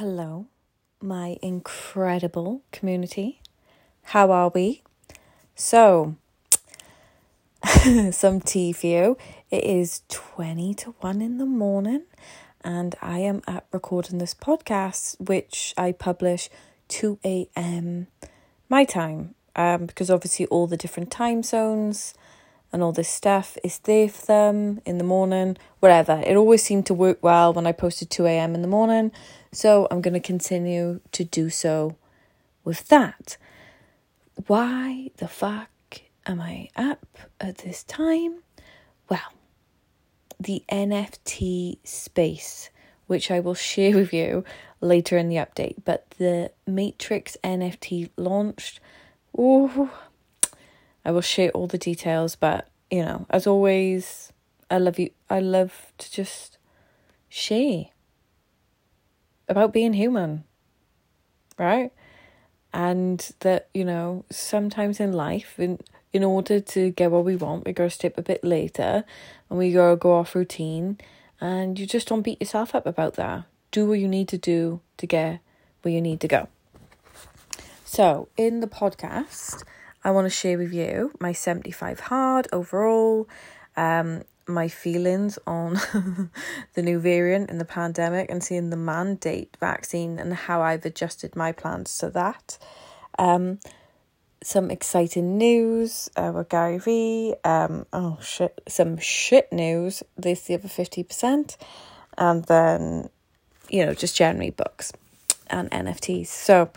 Hello, my incredible community. How are we? So, some tea for you. It is 20 to 1 in the morning, and I am at recording this podcast, which I publish 2 a.m. my time, um, because obviously all the different time zones and all this stuff is there for them in the morning, whatever. It always seemed to work well when I posted 2 a.m. in the morning, so I'm going to continue to do so with that. Why the fuck am I up at this time? Well, the NFT space, which I will share with you later in the update, but the Matrix NFT launched. Oh, I will share all the details, but you know, as always, I love you. I love to just share about being human, right? And that, you know, sometimes in life, in, in order to get what we want, we gotta step a bit later and we gotta go off routine. And you just don't beat yourself up about that. Do what you need to do to get where you need to go. So, in the podcast, I want to share with you my 75 hard overall, um, my feelings on the new variant in the pandemic and seeing the mandate vaccine and how I've adjusted my plans to that. Um, some exciting news uh, with Gary Vee. Um, oh shit, some shit news. This the other fifty percent, and then you know just generally books and NFTs. So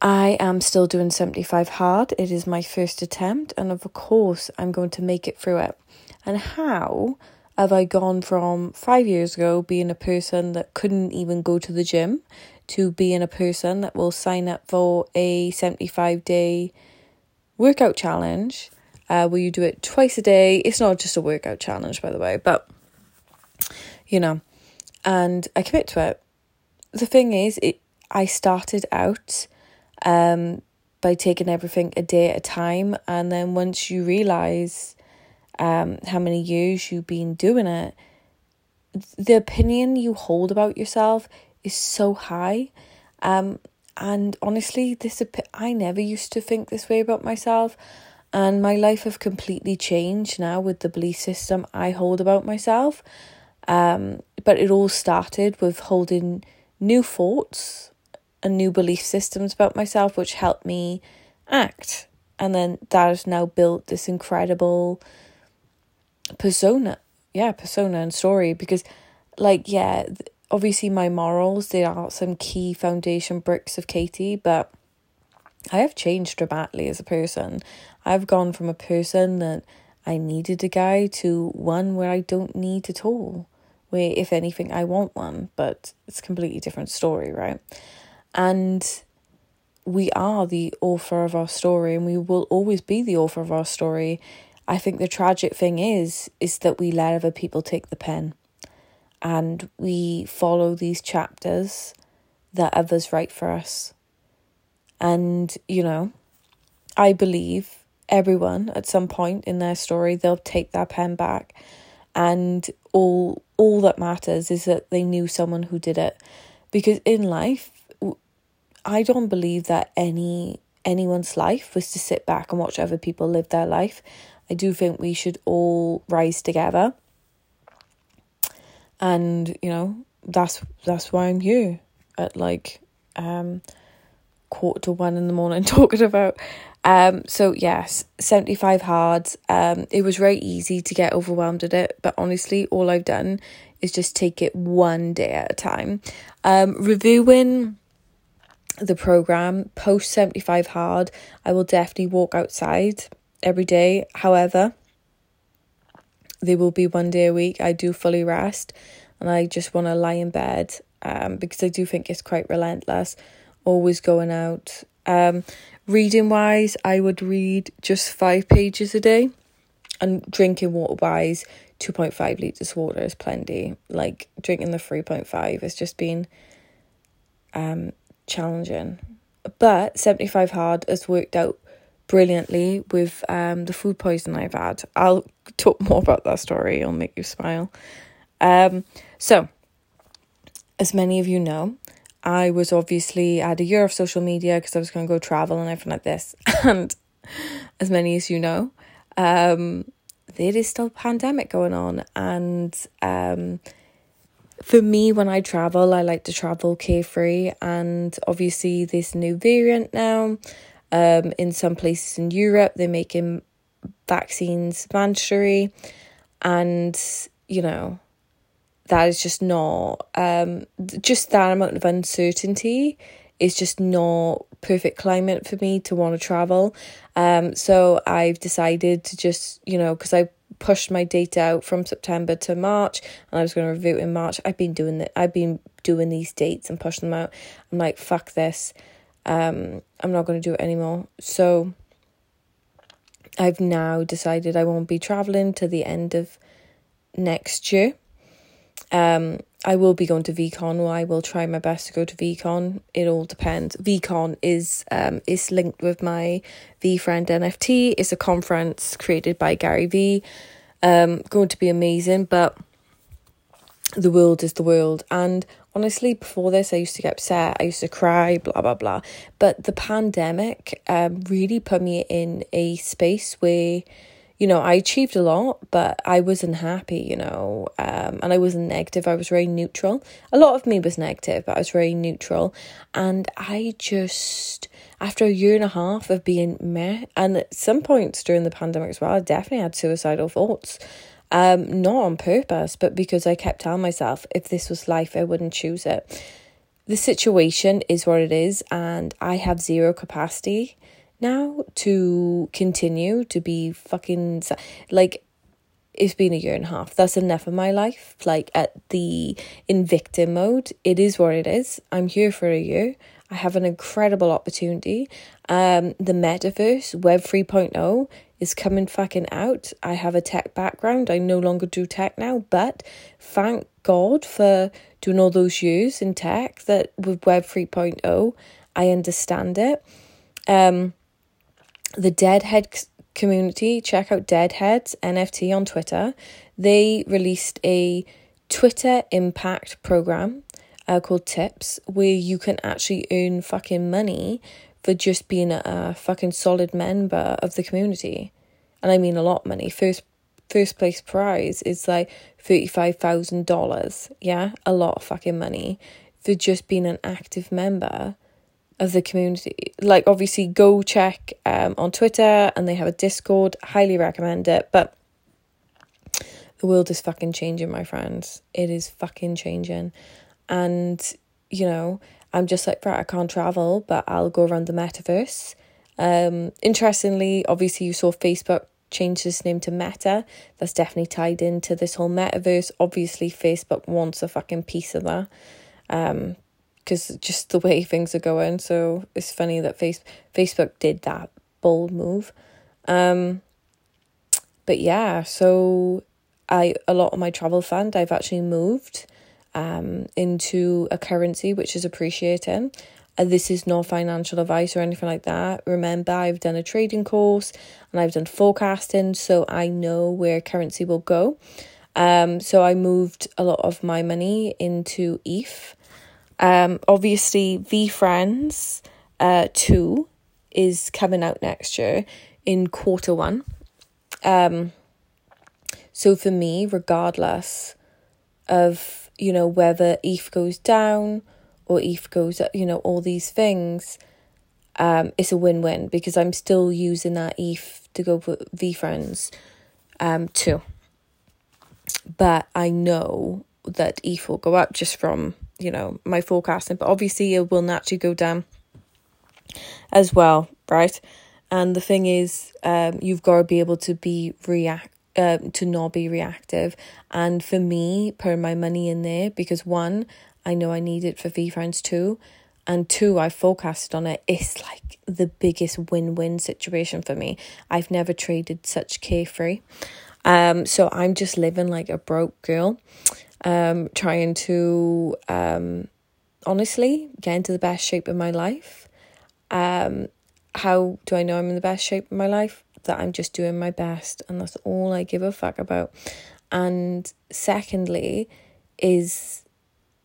I am still doing 75 hard. It is my first attempt, and of course, I'm going to make it through it. And how have I gone from five years ago being a person that couldn't even go to the gym to being a person that will sign up for a 75 day workout challenge uh, where you do it twice a day? It's not just a workout challenge, by the way, but you know, and I commit to it. The thing is, it I started out um, by taking everything a day at a time. And then once you realize um, how many years you've been doing it, the opinion you hold about yourself is so high. Um, and honestly, this I never used to think this way about myself, and my life have completely changed now with the belief system I hold about myself. Um, but it all started with holding new thoughts and new belief systems about myself, which helped me act. And then that has now built this incredible persona. Yeah, persona and story. Because, like, yeah, obviously my morals, they are some key foundation bricks of Katie, but I have changed dramatically as a person. I've gone from a person that I needed a guy to one where I don't need at all. Where, if anything, I want one, but it's a completely different story, right? And we are the author of our story and we will always be the author of our story. I think the tragic thing is is that we let other people take the pen and we follow these chapters that others write for us. And, you know, I believe everyone at some point in their story they'll take their pen back and all all that matters is that they knew someone who did it. Because in life I don't believe that any anyone's life was to sit back and watch other people live their life. I do think we should all rise together. And, you know, that's that's why I'm here at like um quarter to one in the morning talking about um so yes 75 hard. Um it was very easy to get overwhelmed at it but honestly all I've done is just take it one day at a time. Um reviewing the program post 75 hard i will definitely walk outside every day. However there will be one day a week i do fully rest and i just want to lie in bed um because i do think it's quite relentless always going out. Um reading wise i would read just five pages a day and drinking water wise 2.5 liters of water is plenty. Like drinking the 3.5 has just been um challenging. But 75 Hard has worked out brilliantly with um, the food poisoning I've had. I'll talk more about that story, it'll make you smile. Um, so, as many of you know, I was obviously I had a year of social media because I was going to go travel and everything like this. And as many as you know, um, there is still pandemic going on, and um, for me, when I travel, I like to travel carefree, and obviously this new variant now. Um, in some places in Europe, they're making vaccines mandatory, and you know that is just not um just that amount of uncertainty is just not perfect climate for me to want to travel. Um so i've decided to just you know because i pushed my date out from september to march and i was going to review it in march. I've been doing that i've been doing these dates and pushing them out. I'm like fuck this um i'm not going to do it anymore so i've now decided i won't be traveling to the end of next year um, I will be going to VeeCon, or I will try my best to go to VeeCon. It all depends. VeeCon is um is linked with my VeeFriend NFT. It's a conference created by Gary Vee. Um, going to be amazing, but the world is the world. And honestly, before this, I used to get upset. I used to cry, blah blah blah. But the pandemic um really put me in a space where you know, I achieved a lot, but I wasn't happy, you know, um, and I wasn't negative. I was very neutral. A lot of me was negative, but I was very neutral. And I just, after a year and a half of being meh, and at some points during the pandemic as well, I definitely had suicidal thoughts. Um, not on purpose, but because I kept telling myself, if this was life, I wouldn't choose it. The situation is what it is, and I have zero capacity now to continue to be fucking like it's been a year and a half. That's enough of my life. Like at the in victim mode, it is what it is. I'm here for a year. I have an incredible opportunity. Um, the metaverse, Web 3.0, is coming fucking out. I have a tech background. I no longer do tech now, but thank God for doing all those years in tech that with Web 3.0, I understand it. Um, the Deadhead community, check out Deadheads NFT on Twitter. They released a Twitter impact program uh, called Tips where you can actually earn fucking money for just being a, fucking solid member of the community. And I mean a lot of money. First first place prize is like $35,000. Yeah, a lot of fucking money for just being an active member of the community. Like, obviously, go check um, on Twitter and they have a Discord. Highly recommend it. But the world is fucking changing, my friends. It is fucking changing. And, you know, I'm just like, right, I can't travel, but I'll go around the metaverse. Um, interestingly, obviously, you saw Facebook change its name to Meta. That's definitely tied into this whole metaverse. Obviously, Facebook wants a fucking piece of that. Um, because just the way things are going. So it's funny that face Facebook did that bold move. Um, but yeah, so I a lot of my travel fund I've actually moved um into a currency which is appreciating. Uh, this is not financial advice or anything like that. Remember, I've done a trading course and I've done forecasting, so I know where currency will go. Um, so I moved a lot of my money into ETH um, obviously, VeeFriends uh, 2 is coming out next year in quarter one. Um, so for me, regardless of, you know, whether ETH goes down or ETH goes up, you know, all these things, um, it's a win-win because I'm still using that ETH to go for VeeFriends um, too. But I know that ETH will go up just from you know, my forecasting, but obviously it will naturally go down as well, right? And the thing is, um, you've got to be able to be react, uh, to not be reactive. And for me, put my money in there because one, I know I need it for VeeFriends too, and two, I forecasted on it. It's like the biggest win win situation for me. I've never traded such carefree. Um, so I'm just living like a broke girl um, trying to um, honestly get into the best shape of my life. Um, how do I know I'm in the best shape of my life? That I'm just doing my best, and that's all I give a fuck about. And secondly, is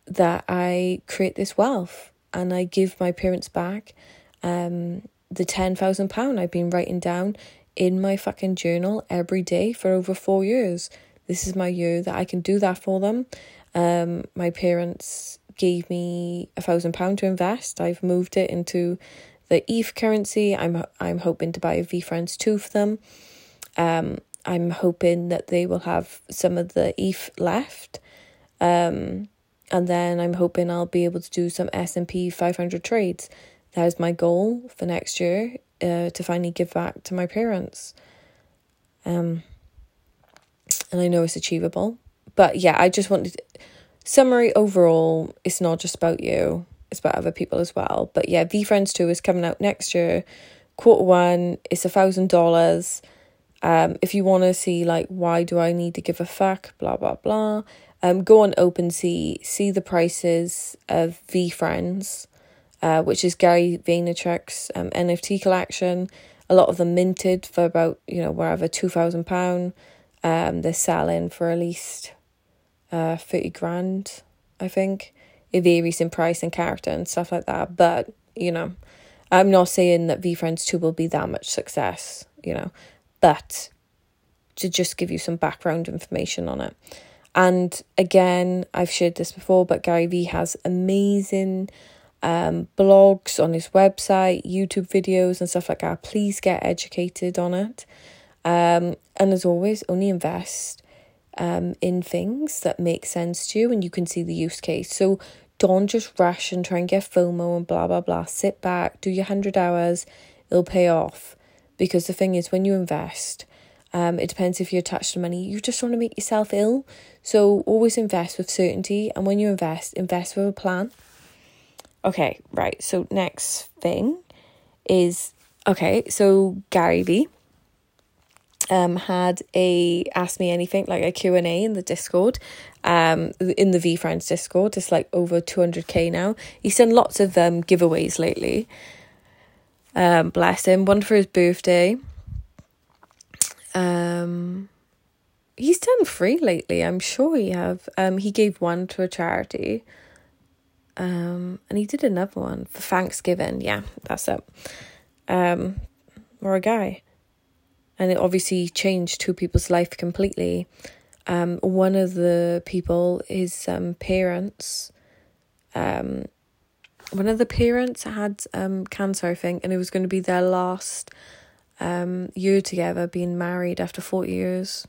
that I create this wealth and I give my parents back um, the £10,000 I've been writing down in my fucking journal every day for over four years. This is my year that I can do that for them. Um, my parents gave me a thousand pound to invest. I've moved it into the ETH currency. I'm I'm hoping to buy a VeeFriends two for them. Um, I'm hoping that they will have some of the ETH left. Um, and then I'm hoping I'll be able to do some S and P five hundred trades. That is my goal for next year. Uh, to finally give back to my parents. Um, and I know it's achievable. But yeah, I just wanted summary overall. It's not just about you; it's about other people as well. But yeah, V VeeFriends two is coming out next year. Quarter one, it's a thousand dollars. Um, if you want to see like why do I need to give a fuck, blah blah blah. Um, go on OpenSea, see the prices of VeeFriends, uh, which is Gary Vaynerchuk's um, NFT collection. A lot of them minted for about you know wherever two thousand pound. Um, they're selling for at least uh, 30 grand, I think. It varies in price and character and stuff like that. But, you know, I'm not saying that VeeFriends 2 will be that much success, you know, but to just give you some background information on it. And again, I've shared this before, but Gary Vee has amazing um, blogs on his website, YouTube videos, and stuff like that. Please get educated on it. Um, and as always, only invest um, in things that make sense to you and you can see the use case. So don't just rush and try and get FOMO and blah, blah, blah. Sit back, do your 100 hours, it'll pay off. Because the thing is, when you invest, um, it depends if you're attached to money. You just want to make yourself ill. So always invest with certainty. And when you invest, invest with a plan. Okay, right. So next thing is okay. So Gary Vee um had a ask me anything like a q&a in the discord um in the VeeFriends discord. It's like over 200k now. He's done lots of um giveaways lately. Um bless him. One for his birthday. Um he's done free lately. I'm sure he have. Um he gave one to a charity. Um and he did another one for thanksgiving. Yeah that's it. Um or a guy and it obviously changed two people's life completely. Um, one of the people, his um, parents, um, one of the parents had um, cancer, I think, and it was going to be their last um, year together, being married after 40 years.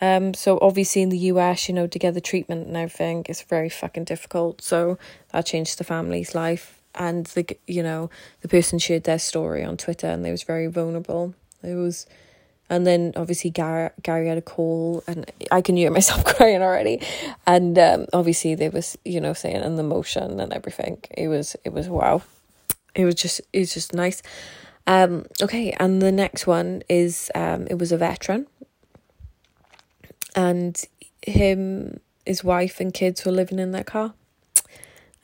Um, so obviously in the US, you know, to get the treatment and everything, it's very fucking difficult. So that changed the family's life. And the you know, the person shared their story on Twitter and they was very vulnerable. It was, and then obviously Gary Gary had a call, and I can hear myself crying already. And um, obviously there was you know saying and the motion and everything. It was it was wow. It was just it was just nice. Um, okay, and the next one is um, it was a veteran, and him, his wife, and kids were living in their car,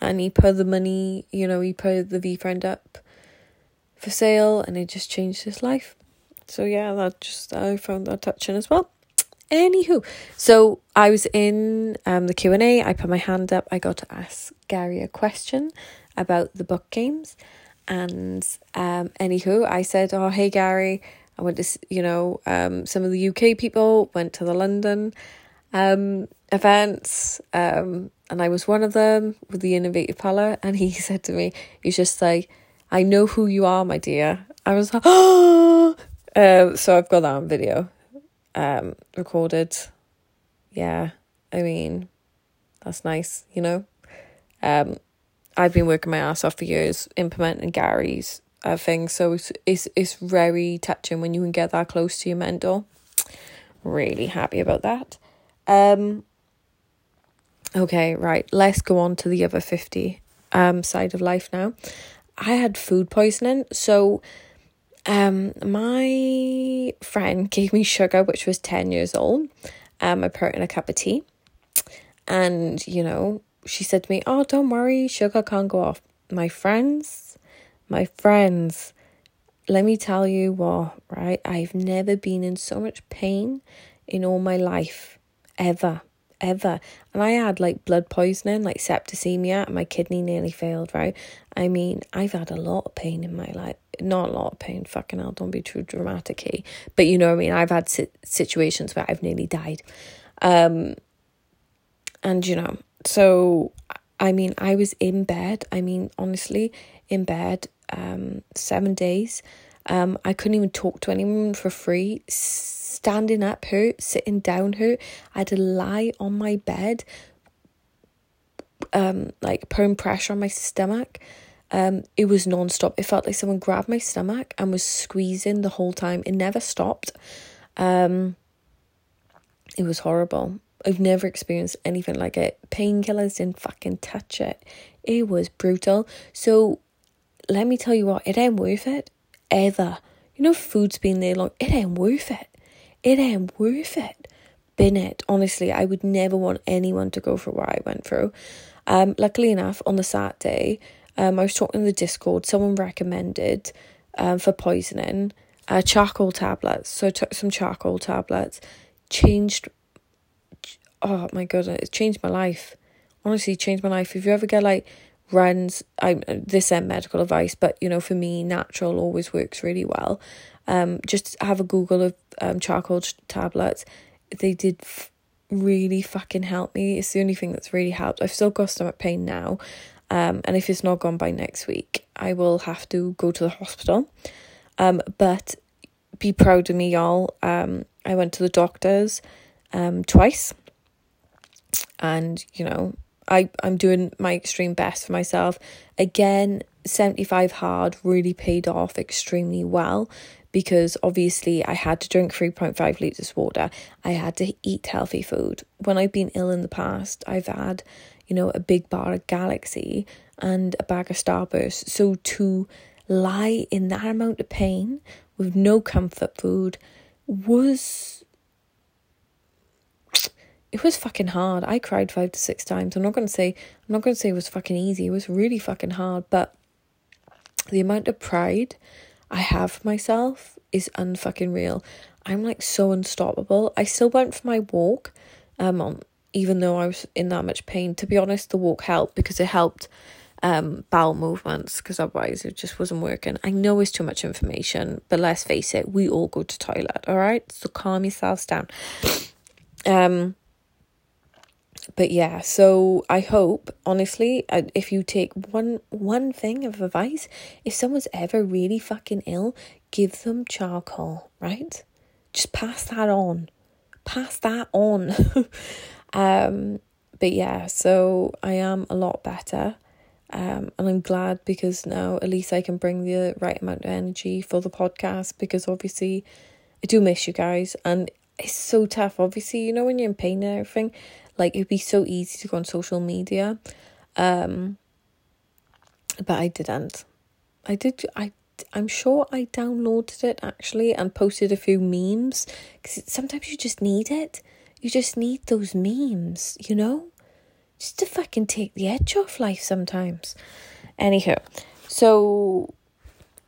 and he put the money, you know, he put the VeeFriend up for sale, and it just changed his life. So yeah, that just I found that touching as well. Anywho, so I was in um the Q and A. I put my hand up. I got to ask Gary a question about the book games, and um anywho, I said, "Oh hey Gary, I went to you know um some of the UK people went to the London um events um and I was one of them with the innovative palette, and he said to me, he's just like." I know who you are, my dear. I was like, oh, um, so I've got that on video, um, recorded. Yeah, I mean, that's nice, you know. Um, I've been working my ass off for years implementing Gary's uh, thing, so it's it's it's very touching when you can get that close to your mentor. Really happy about that. Um. Okay, right. Let's go on to the other fifty um side of life now. I had food poisoning, so um, my friend gave me sugar, which was 10 years old. Um, I put it in a cup of tea. And, you know, she said to me, Oh, don't worry, sugar can't go off. My friends, my friends, let me tell you what, right? I've never been in so much pain in all my life, ever, ever. And I had like blood poisoning, like septicemia, and my kidney nearly failed, right? I mean, I've had a lot of pain in my life. Not a lot of pain, fucking hell, don't be too dramatic here. But you know what I mean? I've had situations where I've nearly died. Um, and you know, so I mean, I was in bed. I mean, honestly, in bed, um, seven days. Um, I couldn't even talk to anyone for free. Standing up hurt, sitting down hurt. I had to lie on my bed, um, like putting pressure on my stomach. Um, it was non-stop. It felt like someone grabbed my stomach and was squeezing the whole time. It never stopped. Um, it was horrible. I've never experienced anything like it. Painkillers didn't fucking touch it. It was brutal. So let me tell you what, it ain't worth it. Ever. You know, food's been there long. It ain't worth it. It ain't worth it. Been it. Honestly, I would never want anyone to go through what I went through. Um, luckily enough, on the Saturday, um, I was talking in the Discord. Someone recommended um, for poisoning uh, charcoal tablets. So I took some charcoal tablets, changed oh my god, It changed my life. Honestly, changed my life. If you ever get like runs, I this ain't medical advice, but you know, for me, natural always works really well. Um, just have a Google of um charcoal tablets. They did f- really fucking help me. It's the only thing that's really helped. I've still got stomach pain now, um, and if it's not gone by next week, I will have to go to the hospital. Um, but be proud of me, y'all. Um, I went to the doctors, um, twice and you know I I'm doing my extreme best for myself. Again, 75 hard really paid off extremely well because obviously I had to drink 3.5 liters of water. I had to eat healthy food. When I've been ill in the past, I've had, you know, a big bar of Galaxy and a bag of Starburst. So to lie in that amount of pain with no comfort food was it was fucking hard. I cried five to six times. I'm not gonna say I'm not gonna say it was fucking easy. It was really fucking hard, but the amount of pride I have myself is unfucking real. I'm like so unstoppable. I still went for my walk, um, even though I was in that much pain. To be honest, the walk helped because it helped um bowel movements because otherwise it just wasn't working. I know it's too much information, but let's face it, we all go to toilet, all right? So calm yourselves down. Um but yeah so i hope honestly if you take one one thing of advice if someone's ever really fucking ill give them charcoal right? Just pass that on. Pass that on. Um but yeah so i am a lot better. Um and i'm glad because now at least i can bring the right amount of energy for the podcast because obviously i do miss you guys. And it's so tough obviously you know when you're in pain and everything like it'd be so easy to go on social media. Um but I didn't. I did I I'm sure I downloaded it actually and posted a few memes because sometimes you just need it. You just need those memes, you know? Just to fucking take the edge off life sometimes. Anyhow, so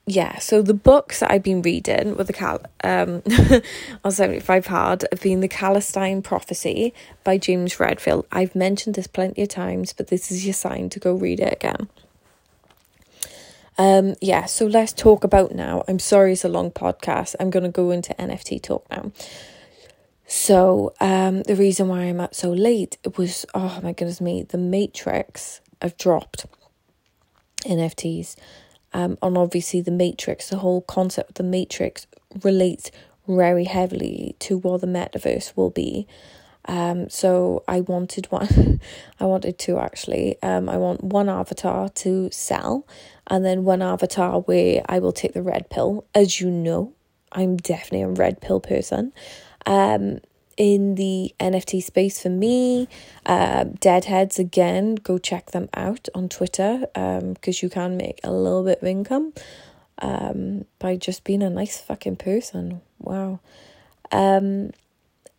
yeah, so the books that I've been reading with the Cal um on 75 Hard have been The Celestine Prophecy by James Redfield. I've mentioned this plenty of times, but this is your sign to go read it again. Um yeah, so let's talk about now. I'm sorry it's a long podcast. I'm gonna go into NFT talk now. So um the reason why I'm up so late it was oh my goodness me, the Matrix have dropped NFTs um, on obviously the Matrix. The whole concept of the Matrix relates very heavily to what the metaverse will be. Um, so I wanted one, I wanted two actually. Um, I want one avatar to sell, and then one avatar where I will take the red pill. As you know, I'm definitely a red pill person. Um, in the NFT space for me. Uh, Deadheads again, go check them out on Twitter because um, you can make a little bit of income um, by just being a nice fucking person. Wow. Um,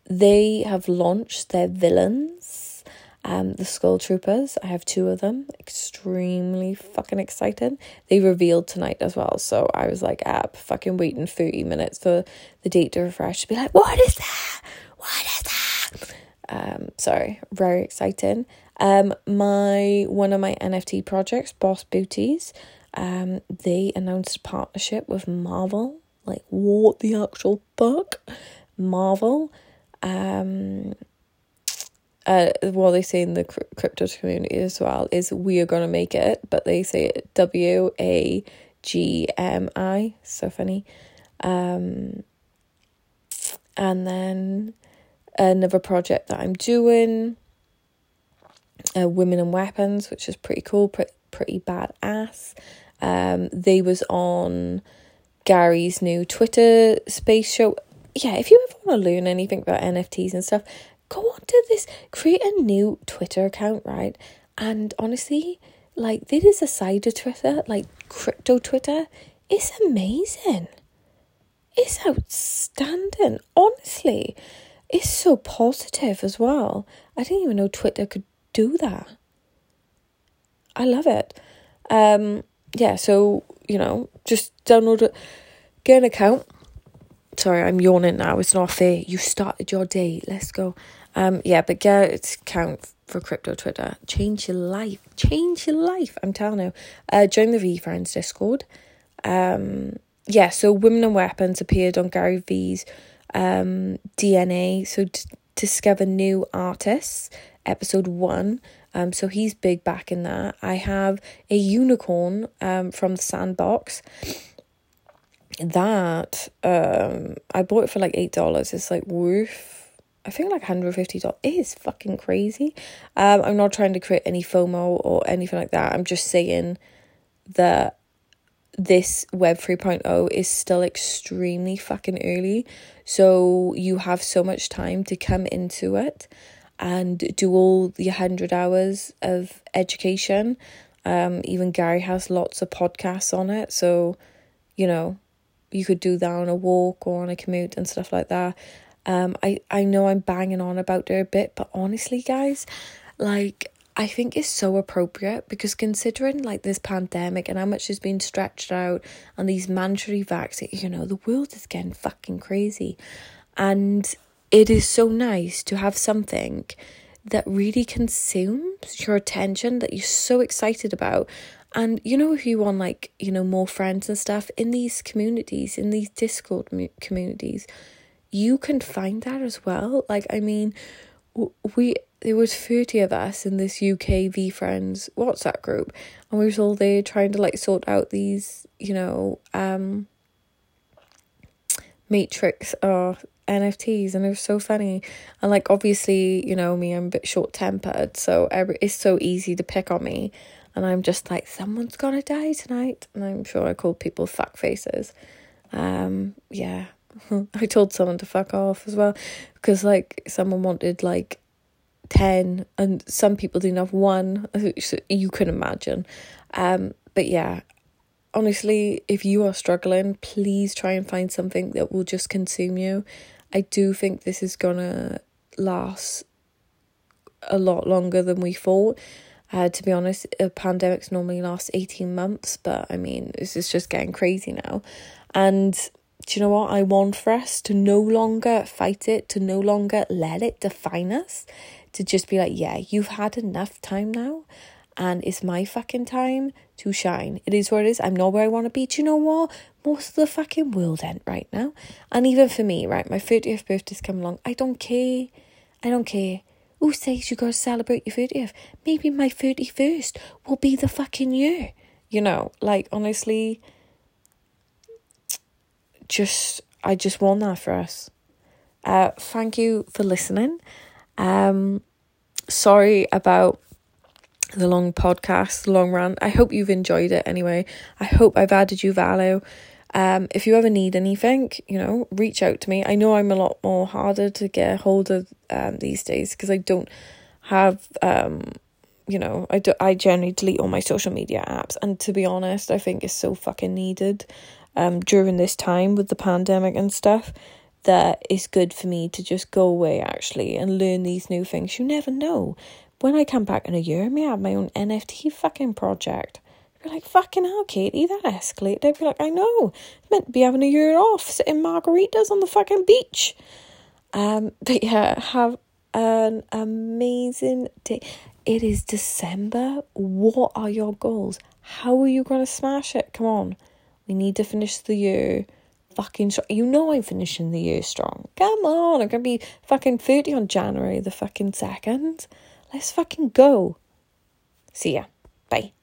they have launched their villains, um, the Skull Troopers. I have two of them. Extremely fucking excited. They revealed tonight as well, so I was like, app, fucking waiting 30 minutes for the date to refresh to be like, what is that? What is that? Um, sorry, very exciting. Um, my one of my NFT projects, Boss Beauties, um, they announced a partnership with Marvel. Like, what the actual fuck? Marvel. Um, uh, what they say in the crypto community as well is we are to make it, but they say it W A G M I. So funny. Um, and then another project that I'm doing, uh, Women and Weapons, which is pretty cool, pretty, pretty badass. Um, they was on Gary's new Twitter space show. Yeah, if you ever want to learn anything about NFTs and stuff, go on to this, create a new Twitter account, right? And honestly, like this is a side of Twitter, like crypto Twitter, it's amazing. It's outstanding. Honestly, it's so positive as well. I didn't even know Twitter could do that. I love it. Um, yeah, so you know, just download it, get an account. Sorry, I'm yawning now. It's not fair. You started your day. Let's go. Um, yeah, but get an account for crypto Twitter. Change your life. Change your life. I'm telling you. Uh, join the VeeFriends Discord. Um, yeah, so Women and Weapons appeared on Gary Vee's um, DNA. So d- discover new artists, episode one. Um, so he's big back in that. I have a unicorn um from the sandbox. That um I bought it for like eight dollars. It's like worth I think like $150 is fucking crazy. Um, I'm not trying to create any FOMO or anything like that. I'm just saying that this Web 3.0 is still extremely fucking early. So you have so much time to come into it and do all the 100 hours of education. Um, even Gary has lots of podcasts on it. So, you know, you could do that on a walk or on a commute and stuff like that. Um, I, I know I'm banging on about it a bit, but honestly, guys, like, I think it's so appropriate because considering like this pandemic and how much has been stretched out and these mandatory vaccines, you know, the world is getting fucking crazy. And it is so nice to have something that really consumes your attention that you're so excited about. And you know, if you want like, you know, more friends and stuff in these communities, in these Discord communities, you can find that as well. Like, I mean, we there was 30 of us in this UK VeeFriends WhatsApp group and we were all there trying to like sort out these, you know, um matrix or NFTs and it was so funny. And like obviously, you know me, I'm a bit short tempered, so every it's so easy to pick on me. And I'm just like, someone's gonna die tonight. And I'm sure I called people fuck faces. Um, yeah, I told someone to fuck off as well because like someone wanted like 10 and some people didn't have one you can imagine um but yeah honestly if you are struggling please try and find something that will just consume you i do think this is gonna last a lot longer than we thought uh, to be honest, pandemic's normally last 18 months, but I mean, this is just getting crazy now. And do you know what I want for us? To no longer fight it, to no longer let it define us, to just be like, yeah, you've had enough time now, and it's my fucking time to shine. It is what it is. I'm not where I want to be. Do you know what? Most of the fucking world end right now. And even for me, right, my 30th birthday's come along. I don't care. I don't care. Who says you gotta celebrate your 30th? Maybe my 31st will be the fucking year. You know, like honestly, just I just want that for us. Uh, thank you for listening. Um, sorry about the long podcast, the long rant. I hope you've enjoyed it anyway. I hope I've added you value. Um, if you ever need anything, you know, reach out to me. I know I'm a lot more harder to get hold of um, these days because I don't have um, you know, I do, I generally delete all my social media apps, and to be honest, I think it's so fucking needed um, during this time with the pandemic and stuff that it's good for me to just go away actually and learn these new things. You never know. When I come back in a year, I may have my own NFT fucking project. You're like, fucking hell, Katie, that escalated. I'd be like, I know. Meant to be having a year off, sitting margaritas on the fucking beach. Um, but yeah, have an amazing day. It is December. What are your goals? How are you going to smash it? Come on. We need to finish the year fucking strong. You know I'm finishing the year strong. Come on. I'm to be fucking 30 on January the fucking 2nd. Let's fucking go. See ya. Bye.